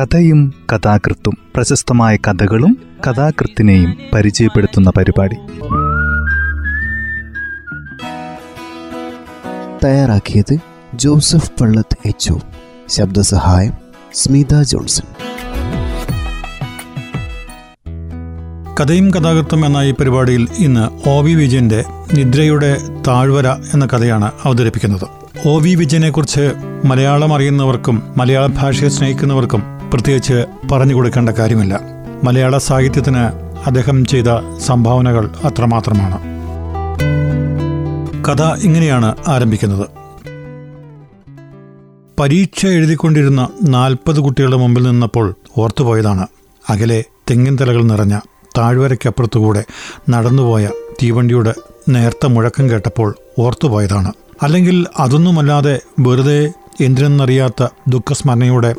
കഥയും കഥാകൃത്തും പ്രശസ്തമായ കഥകളും കഥാകൃത്തിനെയും പരിചയപ്പെടുത്തുന്ന പരിപാടി. തയ്യാറാക്കിയത് ജോസഫ് പള്ളത്ത് എച്ച് ശബ്ദസഹായം സ്മിത ജോൺസൺ. കഥയും കഥാകൃത്തും എന്ന ഈ പരിപാടിയിൽ ഇന്ന് ഒ വി വിജയന്റെ നിദ്രയുടെ താഴ്വര എന്ന കഥയാണ് അവതരിപ്പിക്കുന്നത്. ഒ വി വിജയനെക്കുറിച്ച് മലയാളം അറിയുന്നവർക്കും മലയാള ഭാഷയെ സ്നേഹിക്കുന്നവർക്കും പ്രത്യേകിച്ച് പറഞ്ഞു കൊടുക്കേണ്ട കാര്യമില്ല. മലയാള സാഹിത്യത്തിന് അദ്ദേഹം ചെയ്ത സംഭാവനകൾ അത്രമാത്രമാണ്. കഥ ഇങ്ങനെയാണ് ആരംഭിക്കുന്നത്. പരീക്ഷ എഴുതിക്കൊണ്ടിരുന്ന നാൽപ്പത് കുട്ടികളുടെ മുമ്പിൽ നിന്നപ്പോൾ ഓർത്തുപോയതാണ്. അകലെ തെങ്ങിൻ തലകൾ നിറഞ്ഞ താഴ്വരയ്ക്കപ്പുറത്തുകൂടെ നടന്നുപോയ തീവണ്ടിയുടെ നേർത്ത മുഴക്കം കേട്ടപ്പോൾ ഓർത്തുപോയതാണ്. അല്ലെങ്കിൽ അതൊന്നുമല്ലാതെ വെറുതെ എന്തിനെന്നറിയാത്ത ദുഃഖസ്മരണയുടെ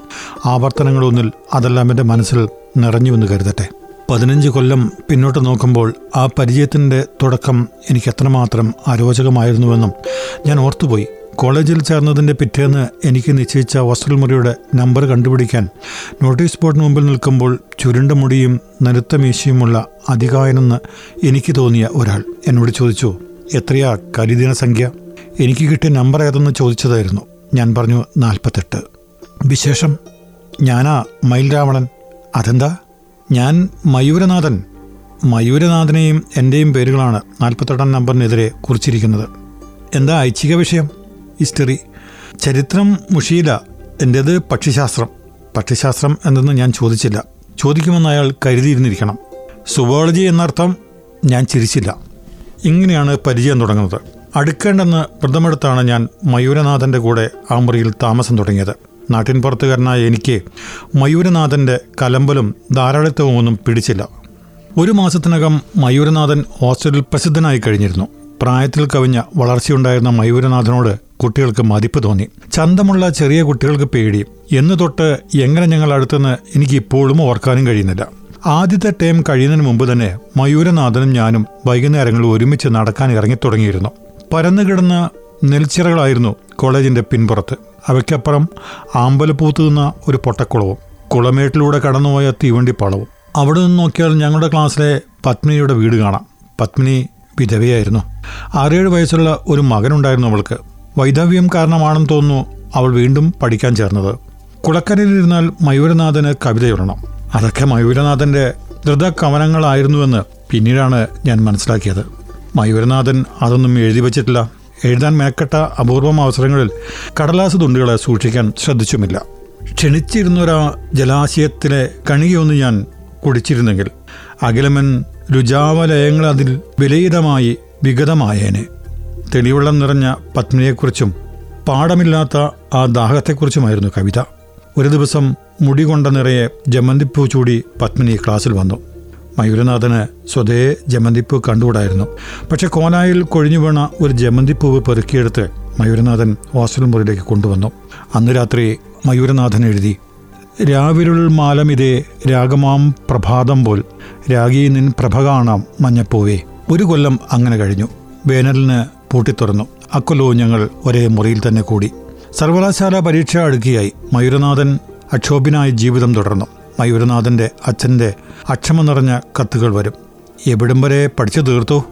ആവർത്തനങ്ങളൊന്നിൽ അതെല്ലാം എന്റെ മനസ്സിൽ നിറഞ്ഞുവെന്ന് കരുതട്ടെ. പതിനഞ്ച് കൊല്ലം പിന്നോട്ട് നോക്കുമ്പോൾ ആ പരിചയത്തിന്റെ തുടക്കം എനിക്ക് എത്രമാത്രം അരോചകമായിരുന്നുവെന്നും ഞാൻ ഓർത്തുപോയി. കോളേജിൽ ചേർന്നതിന്റെ പിറ്റേന്ന് എനിക്ക് നിശ്ചയിച്ച ഹോസ്റ്റൽ മുറിയുടെ നമ്പർ കണ്ടുപിടിക്കാൻ നോട്ടീസ് ബോർഡിന് മുമ്പിൽ നിൽക്കുമ്പോൾ ചുരുണ്ട മുടിയും നരുത്ത മീശയുമുള്ള അധികായനെന്ന് എനിക്ക് തോന്നിയ ഒരാൾ എന്നോട് ചോദിച്ചു എത്രയാ കരിദിന സംഖ്യ എനിക്ക് കിട്ടിയ നമ്പർ ഏതെന്ന് ചോദിച്ചതായിരുന്നു. ഞാൻ പറഞ്ഞു നാൽപ്പത്തെട്ട്. വിശേഷം ഞാനാ മയിൽ രാവണൻ അതെന്താ? ഞാൻ മയൂരനാഥൻ. മയൂരനാഥനെയും എന്റെയും പേരുകളാണ് നാൽപ്പത്തെട്ടാം നമ്പറിനെതിരെ കുറിച്ചിരിക്കുന്നത്. എന്താ ഐച്ഛിക വിഷയം? ഹിസ്റ്ററി. ചരിത്രം മുഷിയില്ല. എന്റേത് പക്ഷിശാസ്ത്രം. പക്ഷിശാസ്ത്രം എന്തെന്ന് ഞാൻ ചോദിച്ചില്ല. ചോദിക്കുമെന്ന് അയാൾ കരുതിയിരുന്നിരിക്കണം. സുവോളജി എന്നർത്ഥം ഞാൻ ചിരിച്ചില്ല. ഇങ്ങനെയാണ് പരിചയം തുടങ്ങുന്നത്. അടുക്കേണ്ടെന്ന് വ്രതമെടുത്താണ് ഞാൻ മയൂരനാഥന്റെ കൂടെ ആ താമസം തുടങ്ങിയത്. നാട്ടിൻ പുറത്തുകാരനായ എനിക്ക് മയൂരനാഥന്റെ കലമ്പലും ധാരാളിത്തവും ഒന്നും പിടിച്ചില്ല. ഒരു മാസത്തിനകം മയൂരനാഥൻ ഹോസ്റ്റലിൽ പ്രസിദ്ധനായി കഴിഞ്ഞിരുന്നു. പ്രായത്തിൽ കവിഞ്ഞ വളർച്ചയുണ്ടായിരുന്ന മയൂരനാഥനോട് കുട്ടികൾക്ക് മതിപ്പ് തോന്നി. ചന്തമുള്ള ചെറിയ കുട്ടികൾക്ക് പേടി. എന്ന് തൊട്ട് എങ്ങനെ ഞങ്ങൾ അടുത്തെന്ന് എനിക്ക് ഇപ്പോഴും ഓർക്കാനും കഴിയുന്നില്ല. ആദ്യത്തെ ടേം കഴിയുന്നതിന് മുമ്പ് തന്നെ മയൂരനാഥനും ഞാനും വൈകുന്നേരങ്ങളിൽ ഒരുമിച്ച് നടക്കാൻ ഇറങ്ങിത്തുടങ്ങിയിരുന്നു. പരന്നുകിടന്ന നെൽച്ചിറകളായിരുന്നു കോളേജിന്റെ പിൻപുറത്ത്. അവയ്ക്കപ്പുറം ആമ്പലപ്പൂത്ത് നിന്ന ഒരു പൊട്ടക്കുളവും കുളമേട്ടിലൂടെ കടന്നുപോയ തീവണ്ടിപ്പാളവും. അവിടെ നിന്ന് നോക്കിയാൽ ഞങ്ങളുടെ ക്ലാസ്സിലെ പത്മിനിയുടെ വീട് കാണാം. പത്മിനി വിധവയായിരുന്നു. ആറേഴ് വയസ്സുള്ള ഒരു മകനുണ്ടായിരുന്നു അവൾക്ക്. വൈധവ്യം കാരണമാണെന്ന് തോന്നുന്നു അവൾ വീണ്ടും പഠിക്കാൻ ചേർന്നത്. കുളക്കരയിലിരുന്നാൽ മയൂരനാഥന് കവിതയുടണം അതൊക്കെ മയൂരനാഥന്റെ ധൃത കവനങ്ങളായിരുന്നുവെന്ന് പിന്നീടാണ് ഞാൻ മനസ്സിലാക്കിയത്. മയൂരനാഥൻ അതൊന്നും എഴുതി വച്ചിട്ടില്ല. എഴുതാൻ മെനക്കെട്ട അപൂർവം അവസരങ്ങളിൽ കടലാസ് തുണ്ടുകളെ സൂക്ഷിക്കാൻ ശ്രദ്ധിച്ചുമില്ല. ക്ഷണിച്ചിരുന്നൊരാ ജലാശയത്തിലെ കണികയൊന്ന് ഞാൻ കുടിച്ചിരുന്നെങ്കിൽ അഖിലമൻ രുചാവലയങ്ങൾ അതിൽ വിലയിതമായി വിഗതമായേനെ. തെളിവെള്ളം നിറഞ്ഞ പത്നിയെക്കുറിച്ചും പാടമില്ലാത്ത ആ ദാഹത്തെക്കുറിച്ചുമായിരുന്നു കവിത. ഒരു ദിവസം മുടി കൊണ്ട നിറയെ ജമന്തിപ്പൂ ചൂടി പത്മിനി ക്ലാസ്സിൽ വന്നു. മയൂരനാഥന് സ്വതേ ജമന്തിപ്പൂ കണ്ടുകൂടായിരുന്നു. പക്ഷെ കോനായിൽ കൊഴിഞ്ഞു വീണ ഒരു ജമന്തിപ്പൂവ് പെറുക്കിയെടുത്ത് മയൂരനാഥൻ ഹോസ്റ്റൽ മുറിയിലേക്ക് കൊണ്ടുവന്നു. അന്ന് രാത്രി മയൂരനാഥൻ എഴുതി രാവിരുൾ മാലമിതേ രാഗമാം പ്രഭാതം പോൽ രാഗീ നിൻ പ്രഭ കാണാം മഞ്ഞപ്പൂവേ. ഒരു കൊല്ലം അങ്ങനെ കഴിഞ്ഞു. വേനലിന് പൂട്ടിത്തുറന്നു അക്കൊല്ലവും ഞങ്ങൾ ഒരേ മുറിയിൽ തന്നെ കൂടി. സർവകലാശാല പരീക്ഷ അടുക്കിയായി. മയൂരനാഥൻ അക്ഷോഭ്യനായി ജീവിതം തുടർന്നു. മയൂരനാഥന്റെ അച്ഛന്റെ അക്ഷമ നിറഞ്ഞ കത്തുകൾ വരും. എവിടം വരെ പഠിച്ചു തീർത്തു?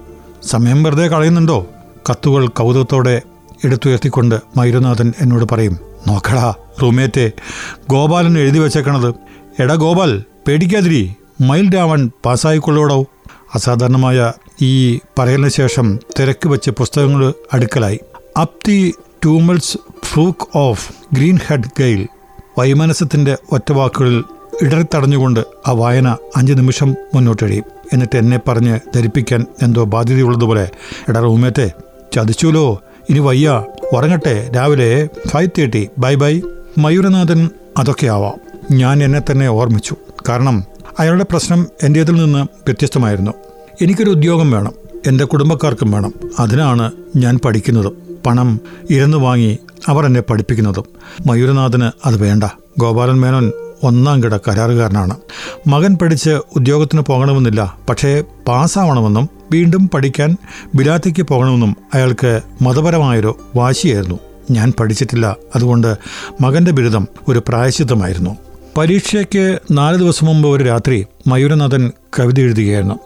സമയം വെറുതെ കളയുന്നുണ്ടോ? കത്തുകൾ കൗതുകത്തോടെ എടുത്തുയർത്തിക്കൊണ്ട് മയൂരനാഥൻ എന്നോട് പറയും നോക്കടാ റൂമേറ്റെ ഗോപാലൻ എഴുതി വെച്ചേക്കണത്. എടാ ഗോപാൽ പേടിക്കാതിരി മയിൽ രാവൺ പാസ്സായിക്കൊള്ളോടോ? അസാധാരണമായ ഈ പറയലിന് ശേഷം തിരക്ക് വെച്ച് പുസ്തകങ്ങൾ അടുക്കലായി. Up the tumultuous brook of Greenhead Ghyll. വൈമനസ്യത്തിന്റെ ഒറ്റവാക്കുകളിൽ ഇടറിത്തടഞ്ഞുകൊണ്ട് ആ വായന അഞ്ച് നിമിഷം മുന്നോട്ടെഴിയും എന്നിട്ട് എന്നെ പറഞ്ഞ് ധരിപ്പിക്കാൻ എന്തോ ബാധ്യതയുള്ളതുപോലെ എടാ റൂമേറ്റെ ചതിച്ചുലോ? ഇനി വയ്യ ഉറങ്ങട്ടെ രാവിലെ five thirty bye bye Mayuranathan അതൊക്കെ ആവാം. ഞാൻ എന്നെ തന്നെ ഓർമ്മിച്ചു. കാരണം അയാളുടെ പ്രശ്നം എന്റേതിൽ നിന്ന് വ്യത്യസ്തമായിരുന്നു. എനിക്കൊരു ഉദ്യോഗം വേണം എന്റെ കുടുംബക്കാർക്കും വേണം. അതിനാണ് ഞാൻ പഠിക്കുന്നതും. പണം ഇരന്നു വാങ്ങി അവർ എന്നെ പഠിപ്പിക്കുന്നതും. മയൂരനാഥന് അത് വേണ്ട. ഗോപാലൻ മേനോൻ ഒന്നാം കിട കരാറുകാരനാണ്. മകൻ പഠിച്ച് ഉദ്യോഗത്തിന് പോകണമെന്നില്ല പക്ഷേ പാസ്സാവണമെന്നും വീണ്ടും പഠിക്കാൻ ബിലാത്തിക്ക് പോകണമെന്നും അയാൾക്ക് മതപരമായൊരു വാശിയായിരുന്നു. ഞാൻ പഠിച്ചിട്ടില്ല അതുകൊണ്ട് മകന്റെ ബിരുദം ഒരു പ്രായശിദ്ധമായിരുന്നു പരീക്ഷയ്ക്ക് നാല് ദിവസം മുമ്പ് ഒരു രാത്രി മയൂരനാഥൻ കവിത എഴുതുകയായിരുന്നു.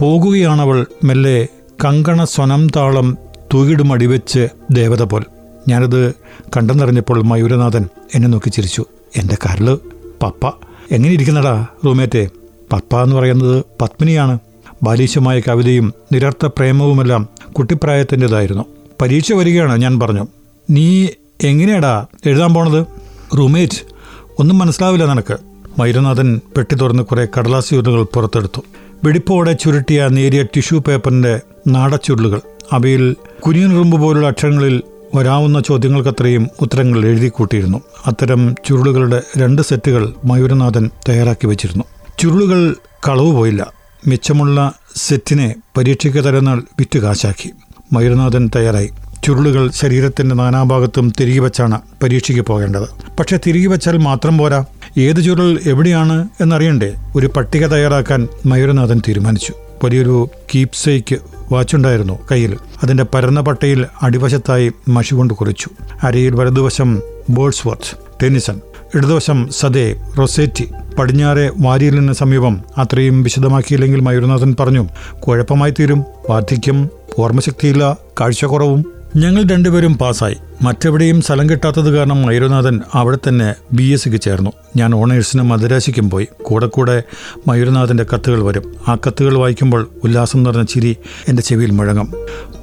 പോകുകയാണവൾ മെല്ലെ കങ്കണ സ്വനം താളം തൂകിടും അടിവെച്ച് ദേവത പോൽ. ഞാനത് കണ്ടെന്നറിഞ്ഞപ്പോൾ മയൂരനാഥൻ എന്നെ നോക്കി ചിരിച്ചു. എന്റെ കരൾ പപ്പ. എങ്ങനെ ഇരിക്കുന്നടാ റൂമേറ്റെ? പപ്പ എന്ന് പറയുന്നത് പത്മിനിയാണ്. ബാലീശമായ കവിതയും നിരർത്ഥ പ്രേമവുമെല്ലാം കുട്ടിപ്രായത്തിന്റെതായിരുന്നു. പരീക്ഷ വരികയാണ് ഞാൻ പറഞ്ഞു. നീ എങ്ങനെയാടാ എഴുതാൻ പോണത്? റൂമേറ്റ് ഒന്നും മനസ്സിലാവില്ല നിനക്ക്. മൈരനാഥൻ പെട്ടി തുറന്ന് കുറെ കടലാസ് ചുരുളുകൾ പുറത്തെടുത്തു. വെടിപ്പോടെ ചുരുട്ടിയ നേരിയ ടിഷ്യൂ പേപ്പറിന്റെ നാടച്ചുരുളുകൾ. അവയിൽ കുനിയൻ റുമ്പ് പോലുള്ള അക്ഷരങ്ങളിൽ വരാവുന്ന ചോദ്യങ്ങൾക്കത്രയും ഉത്തരങ്ങൾ എഴുതി കൂട്ടിയിരുന്നു അത്തരം ചുരുളുകളുടെ രണ്ട് സെറ്റുകൾ മയൂരനാഥൻ തയ്യാറാക്കി വെച്ചിരുന്നു. ചുരുളുകൾ കളവ് പോയില്ല. മിച്ചമുള്ള സെറ്റിനെ പരീക്ഷയ്ക്ക് തരുന്നാൾ വിറ്റ് കാശാക്കി. മയൂരനാഥൻ തയ്യാറായി. ചുരുളുകൾ ശരീരത്തിന്റെ നാനാഭാഗത്തും തിരികെ വെച്ചാണ് പരീക്ഷയ്ക്ക് പോകേണ്ടത്. പക്ഷെ തിരികെ വെച്ചാൽ മാത്രം പോരാ. ഏത് ചുരുൾ എവിടെയാണ് എന്നറിയണ്ടേ? ഒരു പട്ടിക തയ്യാറാക്കാൻ മയൂരനാഥൻ തീരുമാനിച്ചു. വലിയൊരു കീപ്സേക്ക് വാച്ചുണ്ടായിരുന്നു കയ്യിൽ. അതിന്റെ പരന്ന പട്ടയിൽ അടിവശത്തായി മഷി കൊണ്ട് കുറിച്ചു. അരയിൽ വലതുവശം ബോൾസ്വർത്ത് ടെന്നിസൺ ഇടതുവശം സദേ റൊസേറ്റി പടിഞ്ഞാറെ വാരിയലിന് സമീപം അത്രയും വിശദമാക്കിയില്ലെങ്കിൽ മയൂരനാഥൻ പറഞ്ഞു കുഴപ്പമായി തീരും വാർദ്ധക്യം ഓർമ്മശക്തിയില്ല കാഴ്ചക്കുറവും ഞങ്ങൾ രണ്ടുപേരും പാസ്സായി. മറ്റെവിടെയും സ്ഥലം കിട്ടാത്തത് കാരണം മയൂരനാഥൻ അവിടെ തന്നെ ബി എസ് സിക്ക് ചേർന്നു. ഞാൻ ഓണേഴ്സിനും മദരാശിക്കും പോയി. കൂടെ കൂടെ മയൂരനാഥന്റെ കത്തുകൾ വരും. ആ കത്തുകൾ വായിക്കുമ്പോൾ ഉല്ലാസം നിറഞ്ഞ ചിരി എന്റെ ചെവിയിൽ മുഴങ്ങും.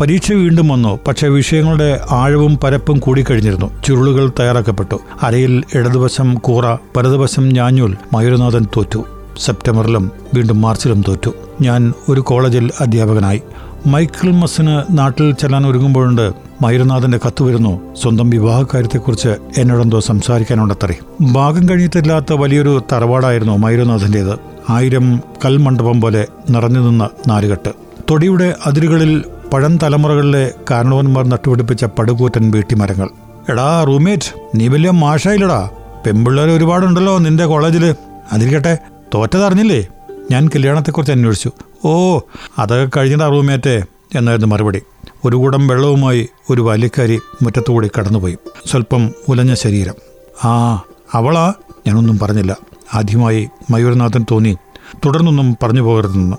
പരീക്ഷ വീണ്ടും വന്നു. പക്ഷേ വിഷയങ്ങളുടെ ആഴവും പരപ്പും കൂടിക്കഴിഞ്ഞിരുന്നു. ചുരുളുകൾ തയ്യാറാക്കപ്പെട്ടു. അരയിൽ ഇടതുവശം കൂറ വലതുവശം ഞാഞ്ഞൂൽ മയൂരനാഥൻ തോറ്റു. സെപ്റ്റംബറിലും വീണ്ടും മാർച്ചിലും തോറ്റു. ഞാൻ ഒരു കോളേജിൽ അധ്യാപകനായി. മൈക്കിൾ മസിന് നാട്ടിൽ ചെല്ലാൻ ഒരുങ്ങുമ്പോഴുണ്ട് മയൂരനാഥന്റെ കത്ത് വരുന്നു. സ്വന്തം വിവാഹകാര്യത്തെക്കുറിച്ച് എന്നോടെന്തോ സംസാരിക്കാനുണ്ടത്രേ. ഭാഗം കഴിഞ്ഞിട്ടില്ലാത്ത വലിയൊരു തറവാടായിരുന്നു മയൂരനാഥന്റേത് ആയിരം കൽമണ്ഡപം പോലെ നിറഞ്ഞു നിന്ന നാലുകെട്ട്. തൊടിയുടെ അതിരുകളിൽ പഴം തലമുറകളിലെ കാരണവന്മാർ നട്ടുപിടിപ്പിച്ച പടുകൂറ്റൻ വീട്ടിമരങ്ങൾ. എടാ റൂംമേറ്റ് നീ വലിയ മാഷായില്ലടാ. പെമ്പിള്ളേർ ഒരുപാടുണ്ടല്ലോ നിന്റെ കോളേജിൽ അതിരിക്കട്ടെ തോറ്റതറിഞ്ഞില്ലേ? ഞാൻ കല്യാണത്തെക്കുറിച്ച് അന്വേഷിച്ചു. ഓ അതൊക്കെ കഴിഞ്ഞിട്ട് റൂമേറ്റേ എന്നായിരുന്നു മറുപടി. ഒരു കൂടം വെള്ളവുമായി ഒരു ബാല്യക്കാരി മുറ്റത്തുകൂടി കടന്നുപോയി. സ്വല്പം ഉലഞ്ഞ ശരീരം. ആ അവളാ? ഞാനൊന്നും പറഞ്ഞില്ല. ആദ്യമായി മയൂരനാഥൻ തോന്നി. തുടർന്നൊന്നും പറഞ്ഞു പോകരുതെന്ന്.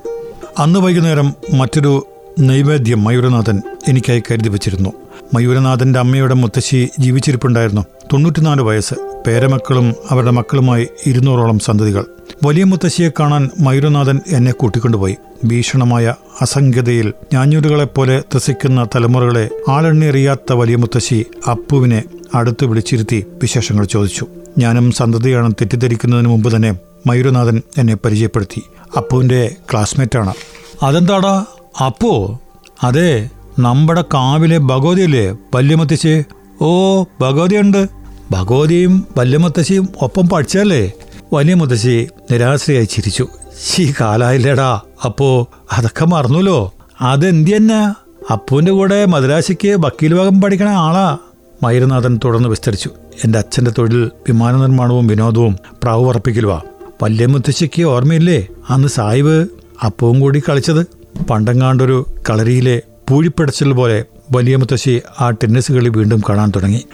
അന്ന് വൈകുന്നേരം മറ്റൊരു നൈവേദ്യം മയൂരനാഥൻ എനിക്കായി കരുതി വച്ചിരുന്നു. മയൂരനാഥന്റെ അമ്മയുടെ മുത്തശ്ശി ജീവിച്ചിരിപ്പുണ്ടായിരുന്നു. തൊണ്ണൂറ്റിനാല് വയസ്സ്. പേരമക്കളും അവരുടെ മക്കളുമായി ഇരുന്നൂറോളം സന്തതികൾ. വലിയ മുത്തശ്ശിയെ കാണാൻ മയൂരനാഥൻ എന്നെ കൂട്ടിക്കൊണ്ടുപോയി. ഭീഷണമായ അസംഖ്യതയിൽ ഞാഞ്ഞൂലുകളെപ്പോലെ ത്രസിക്കുന്ന തലമുറകളെ ആളെണ്ണിയറിയാത്ത വലിയ മുത്തശ്ശി അപ്പുവിനെ അടുത്ത് വിളിച്ചിരുത്തി വിശേഷങ്ങൾ ചോദിച്ചു. ഞാനും സന്തതിയാണ് തെറ്റിദ്ധരിക്കുന്നതിന് മുമ്പ് തന്നെ മയൂരനാഥൻ എന്നെ പരിചയപ്പെടുത്തി. അപ്പുവിന്റെ ക്ലാസ്മേറ്റാണ്. അതെന്താടാ? അപ്പോ? അതെ നമ്മുടെ കാവിലെ ഭഗവതിയല്ലേ വല്യമുത്തശ്ശി ഓ ഭഗവതിയുണ്ട്. ഭഗവതിയും വല്യമുത്തശ്ശിയും ഒപ്പം പഠിച്ചല്ലേ വലിയ മുത്തശ്ശി നിരാശ്രയായി ചിരിച്ചു. ശീ കാലായില്ലേടാ. അപ്പോ അതൊക്കെ മറന്നുല്ലോ അതെന്തിയെന്നാ അപ്പുവിന്റെ കൂടെ മദ്രാശിക്ക് വക്കീൽ ഭാഗം പഠിക്കണ ആളാ. മയൂരനാഥൻ തുടർന്ന് വിസ്തരിച്ചു. എന്റെ അച്ഛന്റെ തൊഴിൽ വിമാന നിർമ്മാണവും വിനോദവും പ്രാവ് പറപ്പിക്കലുവാ വല്യ മുത്തശ്ശിക്ക് ഓർമ്മയില്ലേ? അന്ന് സായിബ് അപ്പവും കൂടി കളിച്ചത്. പണ്ടങ്ങാണ്ടൊരു കളരിയിലെ പൂഴിപ്പിടച്ചൽ പോലെ വലിയ മുത്തശ്ശി ആ ടെന്നീസ് കളി വീണ്ടും കാണാൻ തുടങ്ങി.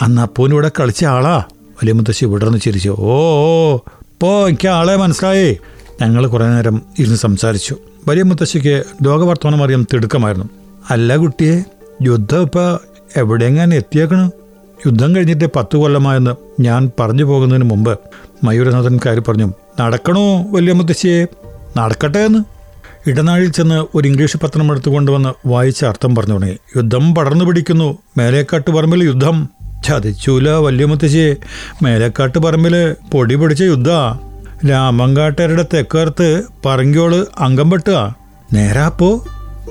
അന്ന് അപ്പൂന് ഇവിടെ കളിച്ച ആളാ. വലിയ മുത്തശ്ശി വിടർന്ന് ചിരിച്ചു. ഓ ഓ പോ എനിക്ക് ആളെ മനസ്സിലായേ. ഞങ്ങൾ കുറേ നേരം ഇരുന്ന് സംസാരിച്ചു. വലിയ മുത്തശ്ശിക്ക് ലോകവർത്തമാനം അറിയാൻ തിടുക്കമായിരുന്നു. അല്ല കുട്ടിയെ യുദ്ധം ഇപ്പോൾ എവിടെയെങ്ങാനും എത്തിയേക്കണു? യുദ്ധം കഴിഞ്ഞിട്ട് പത്ത് കൊല്ലമായെന്ന് ഞാൻ പറഞ്ഞു പോകുന്നതിന് മുമ്പ് മയൂരനാഥൻ കാര്യം പറഞ്ഞു നടക്കണോ വലിയ മുത്തശ്ശിയെ? നടക്കട്ടെ എന്ന്. ഇടനാഴിൽ ചെന്ന് ഒരു ഇംഗ്ലീഷ് പത്രം എടുത്തു കൊണ്ടുവന്ന് വായിച്ച അർത്ഥം പറഞ്ഞു തുടങ്ങി. യുദ്ധം പടർന്നു പിടിക്കുന്നു. മേലേക്കാട്ട് പറമ്പിൽ യുദ്ധം. ചതിച്ചൂല വല്യമുത്തശ്ശി. മേലക്കാട്ട് പറമ്പിൽ പൊടി പിടിച്ച യുദ്ധാ. രാമങ്കാട്ടരുടെ തെക്കേർത്ത് പറങ്കിയോൾ അംഗം വെട്ടുക നേരാപ്പോ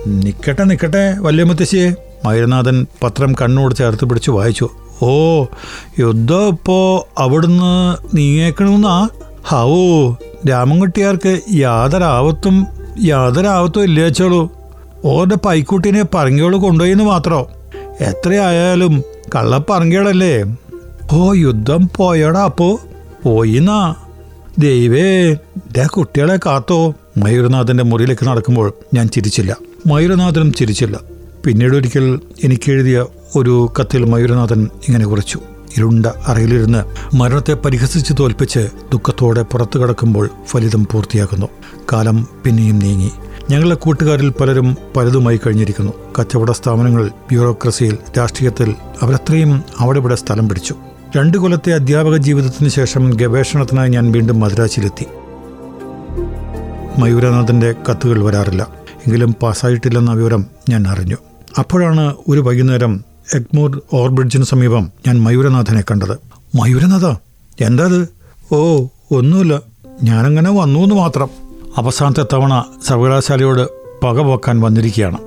നിക്കട്ടെ നിക്കട്ടെ വല്യ മുത്തശ്ശിയെ മയൂരനാഥൻ പത്രം കണ്ണോട് ചേർത്ത് പിടിച്ച് വായിച്ചു. ഓ യുദ്ധം ഇപ്പോ അവിടുന്ന് നീങ്ങേക്കണമെന്നാ ഹാവോ രാമൻകുട്ടിയാർക്ക് യാതൊരാവത്തും യാതൊരാവത്തും ഇല്ലേച്ചോളൂ ഓരുടെ പൈക്കുട്ടീനെ പറങ്കിയോൾ കൊണ്ടുപോയിന്ന് മാത്രം. എത്രയായാലും കള്ളപ്പറങ്കിയോളല്ലേ ഓ യുദ്ധം പോയടാ അപ്പോ. പോയിന്നാ. ദൈവേ ദേ കുട്ടികളെ കാത്തോ. മയൂരനാഥന്റെ മുറിയിലേക്ക് നടക്കുമ്പോൾ ഞാൻ ചിരിച്ചില്ല. മയൂരനാഥനും ചിരിച്ചില്ല. പിന്നീട് ഒരിക്കൽ എനിക്ക് എഴുതിയ ഒരു കത്തിൽ മയൂരനാഥൻ ഇങ്ങനെ കുറിച്ചു. ഇരുണ്ട അറയിലിരുന്ന് മരണത്തെ പരിഹസിച്ച് തോൽപ്പിച്ച് ദുഃഖത്തോടെ പുറത്തു കടക്കുമ്പോൾ ഫലിതം പൂർത്തിയാക്കുന്നു. കാലം പിന്നെയും നീങ്ങി. ഞങ്ങളുടെ കൂട്ടുകാരിൽ പലരും പലതുമായി കഴിഞ്ഞിരിക്കുന്നു. കച്ചവട സ്ഥാപനങ്ങൾ ബ്യൂറോക്രസിയിൽ രാഷ്ട്രീയത്തിൽ അവരത്രയും അവിടെ ഇവിടെ സ്ഥലം പിടിച്ചു. രണ്ടു കൊല്ലത്തെ അധ്യാപക ജീവിതത്തിന് ശേഷം ഗവേഷണത്തിനായി ഞാൻ വീണ്ടും മദ്രാസിലെത്തി. മയൂരനാഥന്റെ കത്തുകൾ വരാറില്ല. എങ്കിലും പാസ്സായിട്ടില്ലെന്ന വിവരം ഞാൻ അറിഞ്ഞു. അപ്പോഴാണ് ഒരു വൈകുന്നേരം എഗ്മൂർ ഓവർബ്രിഡ്ജിന് സമീപം ഞാൻ മയൂരനാഥനെ കണ്ടത്. മയൂരനാഥ എന്താ അത് ഓ ഒന്നുമില്ല. ഞാനങ്ങനെ വന്നു എന്ന് മാത്രം. അവസാനത്തെ തവണ സർവകലാശാലയോട് പകപോക്കാൻ വന്നിരിക്കുകയാണ്.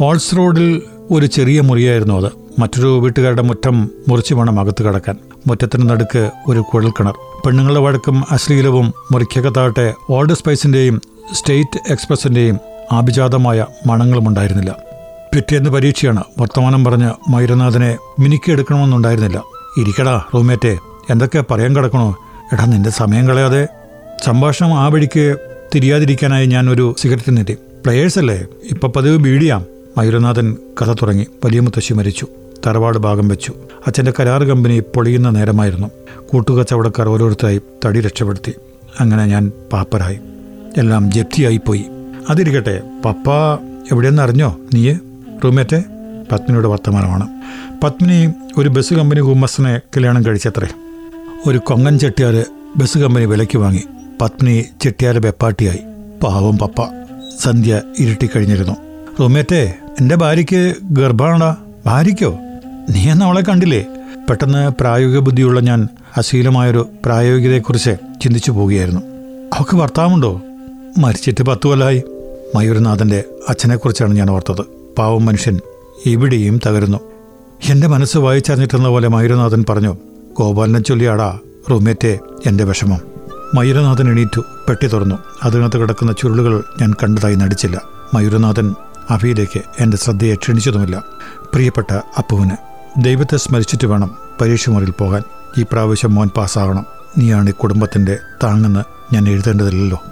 ഓൾസ് റോഡിൽ ഒരു ചെറിയ മുറിയായിരുന്നു അത്. മറ്റൊരു വീട്ടുകാരുടെ മുറ്റം മുറിച്ചു വേണം അകത്ത് കടക്കാൻ. മുറ്റത്തിന് നടുക്ക് ഒരു കുഴൽക്കിണർ പെണ്ണുങ്ങളുടെ വഴക്കും അശ്ലീലവും മുറിക്കകത്താകട്ടെ ഓൾഡ് സ്പൈസിന്റെയും സ്റ്റേറ്റ് എക്സ്പ്രസിന്റെയും ആഭിജാതമായ മണങ്ങളും ഉണ്ടായിരുന്നില്ല. പിറ്റേന്ന് പരീക്ഷയാണ്. വർത്തമാനം പറഞ്ഞ് മയൂരനാഥനെ മിനുക്കിയെടുക്കണമെന്നുണ്ടായിരുന്നില്ല ഇരിക്കടാ റൂംമേറ്റെ എന്തൊക്കെ പറയാൻ കിടക്കണോ? എടാ നിന്റെ സമയം കളയാതെ. സംഭാഷണം ആ വഴിക്ക് തിരിയാതിരിക്കാനായി ഞാൻ ഒരു സിഗരറ്റ് നീട്ടി. പ്ലെയേഴ്സ് അല്ലേ? ഇപ്പൊ പതിവ് ബീഡിയാം. മയൂരനാഥൻ കഥ തുടങ്ങി. വലിയ മുത്തശ്ശി മരിച്ചു. തറവാട് ഭാഗം വെച്ചു. അച്ഛന്റെ കരാർ കമ്പനി പൊളിയുന്ന നേരമായിരുന്നു. കൂട്ടുകച്ചവടക്കാർ ഓരോരുത്തരായി തടി രക്ഷപ്പെടുത്തി. അങ്ങനെ ഞാൻ പാപ്പരായി. എല്ലാം ജപ്തിയായിപ്പോയി. അതിരിക്കട്ടെ പപ്പ എവിടെയെന്ന് അറിഞ്ഞോ? നീയെ? റൂമേറ്റെ? പത്മിനിയുടെ വർത്തമാനമാണ്. പത്മിനി ഒരു ബസ് കമ്പനി ഗുമ്മസിനെ കല്യാണം കഴിച്ചത്രേ. ഒരു കൊങ്ങൻ ചെട്ടിയാർ ബസ് കമ്പനി വിലയ്ക്ക് വാങ്ങി. പത്മിനി ചെട്ടിയാരെ വെപ്പാട്ടിയായി. പാവം പപ്പ. സന്ധ്യ ഇരുട്ടിക്കഴിഞ്ഞിരുന്നു. റൂമേറ്റെ എന്റെ ഭാര്യയ്ക്ക് ഗർഭാണടാ. ഭാര്യയ്ക്കോ? നീ എന്ന അവളെ കണ്ടില്ലേ? പെട്ടെന്ന് പ്രായോഗിക ബുദ്ധിയുള്ള ഞാൻ അശീലമായൊരു പ്രായോഗികതയെക്കുറിച്ച് ചിന്തിച്ചു പോവുകയായിരുന്നു. അവൾക്ക് ഭർത്താവുണ്ടോ? മരിച്ചിട്ട് പത്തു കൊല്ലായി. മയൂരനാഥന്റെ അച്ഛനെക്കുറിച്ചാണ് ഞാൻ ഓർത്തത്. പാവം മനുഷ്യൻ ഇവിടെയും തകരുന്നു. എന്റെ മനസ്സ് വായിച്ചറിഞ്ഞിട്ടെന്ന പോലെ മയൂരനാഥൻ പറഞ്ഞു ഗോപാലനെ ചൊല്ലിയാടാ റൂമേറ്റെ എന്റെ വിഷമം മയൂരനാഥൻ എണീറ്റു പെട്ടി തുറന്നു. അതിനകത്ത് കിടക്കുന്ന ചുരുളുകൾ ഞാൻ കണ്ടതായി നടിച്ചില്ല. മയൂരനാഥൻ അഭിയിലേക്ക് എന്റെ ശ്രദ്ധയെ ക്ഷണിച്ചതുമില്ല. പ്രിയപ്പെട്ട അപ്പുവിന് ദൈവത്തെ സ്മരിച്ചിട്ട് വേണം പരീക്ഷ മുറിയിൽ പോകാൻ. ഈ പ്രാവശ്യം മോൻ പാസ്സാകണം. നീയാണ് ഈ കുടുംബത്തിന്റെ താങ്ങെന്ന് ഞാൻ എഴുതേണ്ടതില്ലല്ലോ.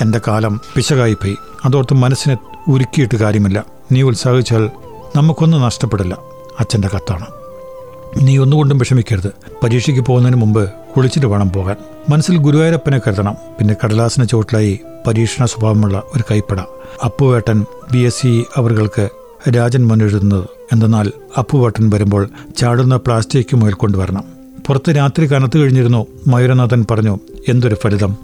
എന്റെ കാലം പിശകായിപ്പോയി. അതോർത്ത് മനസ്സിനെ ഉരുക്കിയിട്ട് കാര്യമില്ല. നീ ഉത്സാഹിച്ചാൽ നമുക്കൊന്നും നഷ്ടപ്പെടില്ല. അച്ഛന്റെ കത്താണ്. നീ ഒന്നുകൊണ്ടും വിഷമിക്കരുത്. പരീക്ഷയ്ക്ക് പോകുന്നതിന് മുമ്പ് കുളിച്ചിട്ട് വേണം പോകാൻ. മനസ്സിൽ ഗുരുവായൂരപ്പനെ കരുതണം. പിന്നെ കടലാസിന് ചുവട്ടിലായി പരീക്ഷണ സ്വഭാവമുള്ള ഒരു കൈപ്പട. അപ്പുവേട്ടൻ ബി എസ്. സി. അവർക്ക് രാജൻ മുന്നെഴുതുന്നത് എന്തെന്നാൽ അപ്പുവേട്ടൻ വരുമ്പോൾ ചാടുന്ന പ്ലാസ്റ്റിക് മുയൽ കൊണ്ടുവരണം. പുറത്ത് രാത്രി കനത്തു കഴിഞ്ഞിരുന്നു മയൂരനാഥൻ പറഞ്ഞു എന്തൊരു ഫലിതം.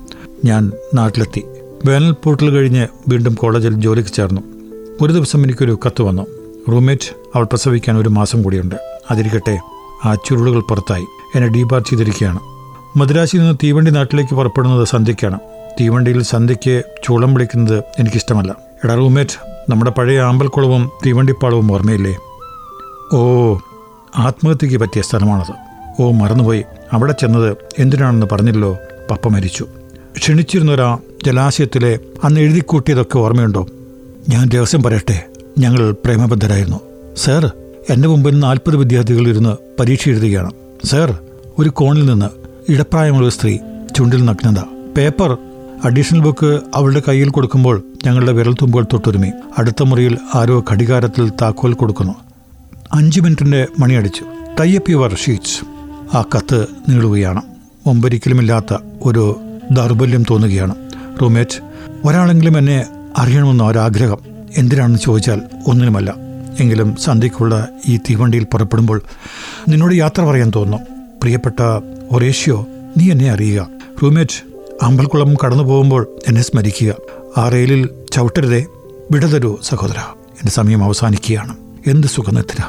ഞാൻ നാട്ടിലെത്തി. വേനൽ പോർട്ടൽ കഴിഞ്ഞ് വീണ്ടും കോളേജിൽ ജോലിക്ക് ചേർന്നു. ഒരു ദിവസം എനിക്കൊരു കത്ത് വന്നു. റൂംമേറ്റ് അവൾ പ്രസവിക്കാൻ ഒരു മാസം കൂടിയുണ്ട്. അതിരിക്കട്ടെ ആ ചുരുളുകൾ പുറത്തായി. എന്നെ ഡീപാർ ചെയ്തിരിക്കുകയാണ്. മദ്രാസിൽ നിന്ന് തീവണ്ടി നാട്ടിലേക്ക് പുറപ്പെടുന്നത് സന്ധ്യയ്ക്കാണ്. തീവണ്ടിയിൽ സന്ധ്യയ്ക്ക് ചൂളം വിളിക്കുന്നത് എനിക്കിഷ്ടമല്ല. എടാ റൂമേറ്റ് നമ്മുടെ പഴയ ആമ്പൽക്കുളവും തീവണ്ടിപ്പാളവും ഓർമ്മയില്ലേ? ഓ ആത്മഹത്യക്ക് പറ്റിയ സ്ഥലമാണത്. ഓ മറന്നുപോയി. അവിടെ ചെന്നത് എന്തിനാണെന്ന് പറഞ്ഞില്ലോ പപ്പ മരിച്ചു. ക്ഷണിച്ചിരുന്നൊരാ ജലാശയത്തിലെ അന്ന് എഴുതിക്കൂട്ടിയതൊക്കെ ഓർമ്മയുണ്ടോ? ഞാൻ രഹസ്യം പറയട്ടെ. ഞങ്ങൾ പ്രേമബദ്ധരായിരുന്നു. സാർ എന്റെ മുമ്പിൽ നാൽപ്പത് വിദ്യാർത്ഥികൾ ഇരുന്ന് പരീക്ഷ എഴുതുകയാണ്. സർ ഒരു കോണിൽ നിന്ന് ഇടപ്രായമുള്ള സ്ത്രീ ചുണ്ടിൽ നഗ്നത. പേപ്പർ അഡീഷണൽ ബുക്ക് അവളുടെ കയ്യിൽ കൊടുക്കുമ്പോൾ ഞങ്ങളുടെ വിരൽത്തുമ്പുകൾ തൊട്ടുരുമി. അടുത്ത മുറിയിൽ ആരോ ഘടികാരത്തിൽ താക്കോൽ കൊടുക്കുന്നു. അഞ്ച് മിനിറ്റിന്റെ മണിയടിച്ചു ടൈപ്പ് യുവർ ഷീറ്റ്സ്. ആ കത്ത് നീളുകയാണ്. മുമ്പൊരിക്കലുമില്ലാത്ത ഒരു ദൗർബല്യം തോന്നുകയാണ്. റൂമേറ്റ് ഒരാളെങ്കിലും എന്നെ അറിയണമെന്ന ഒരാഗ്രഹം. എന്തിനാണെന്ന് ചോദിച്ചാൽ ഒന്നിനുമല്ല. എങ്കിലും സന്ധ്യയ്ക്കുള്ള ഈ തീവണ്ടിയിൽ പുറപ്പെടുമ്പോൾ നിന്നോട് യാത്ര പറയാൻ തോന്നുന്നു. പ്രിയപ്പെട്ട ഒറേഷ്യോ നീ എന്നെ അറിയുക. റൂമേറ്റ് അമ്പൽക്കുളം കടന്നു പോകുമ്പോൾ എന്നെ സ്മരിക്കുക. ആ റെയിലിൽ ചവിട്ടരുതേ വിടതരൂ സഹോദര. എന്റെ സമയം അവസാനിക്കുകയാണ്. എന്ത് സുഖനിദ്ര.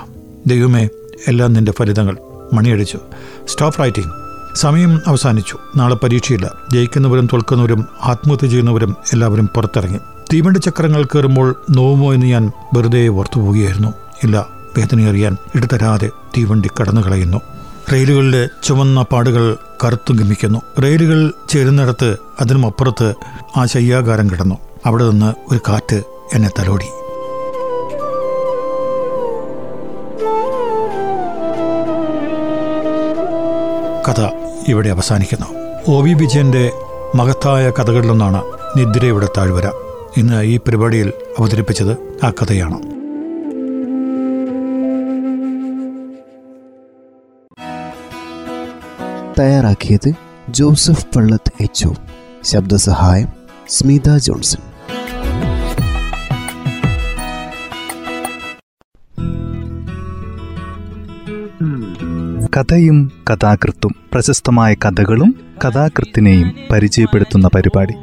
ദൈവമേ എല്ലാം നിന്റെ ഫലിതങ്ങൾ. മണിയടിച്ചു. സ്റ്റോപ്പ് റൈറ്റിംഗ് സമയം അവസാനിച്ചു. നാളെ പരീക്ഷയില്ല. ജയിക്കുന്നവരും തോൽക്കുന്നവരും ആത്മഹത്യ ചെയ്യുന്നവരും എല്ലാവരും പുറത്തിറങ്ങി. തീവണ്ടി ചക്രങ്ങൾ കയറുമ്പോൾ നോവുമോ എന്ന് ഞാൻ വെറുതെ ഓർത്തുപോവുകയായിരുന്നു ഇല്ല വേദനയറിയാൻ ഇടതരാതെ തീവണ്ടി കടന്നു കളയുന്നു. റെയിലുകളിലെ ചുവന്ന പാടുകൾ കറുത്തു ഗമിക്കുന്നു. റെയിലുകൾ ചേരുന്നിടത്ത് അതിനുമപ്പുറത്ത് ആ ശയ്യാകാരം കിടന്നു. അവിടെ നിന്ന് ഒരു കാറ്റ് എന്നെ തലോടി. കഥ ഇവിടെ അവസാനിക്കുന്നു. ഒ വി വിജയന്റെ മഹത്തായ കഥകളിലൊന്നാണ് നിദ്രയുടെ താഴ്വര. ഇന്ന് ഈ പരിപാടിയിൽ അവതരിപ്പിച്ചത് ആ കഥയാണ്. തയ്യാറാക്കിയത് ജോസഫ് പള്ളത്ത് എച്ച് ശബ്ദസഹായം സ്മിത ജോൺസൺ. കഥയും കഥാകൃത്തും പ്രശസ്തമായ കഥകളും കഥാകൃത്തിനെയും പരിചയപ്പെടുത്തുന്ന പരിപാടി.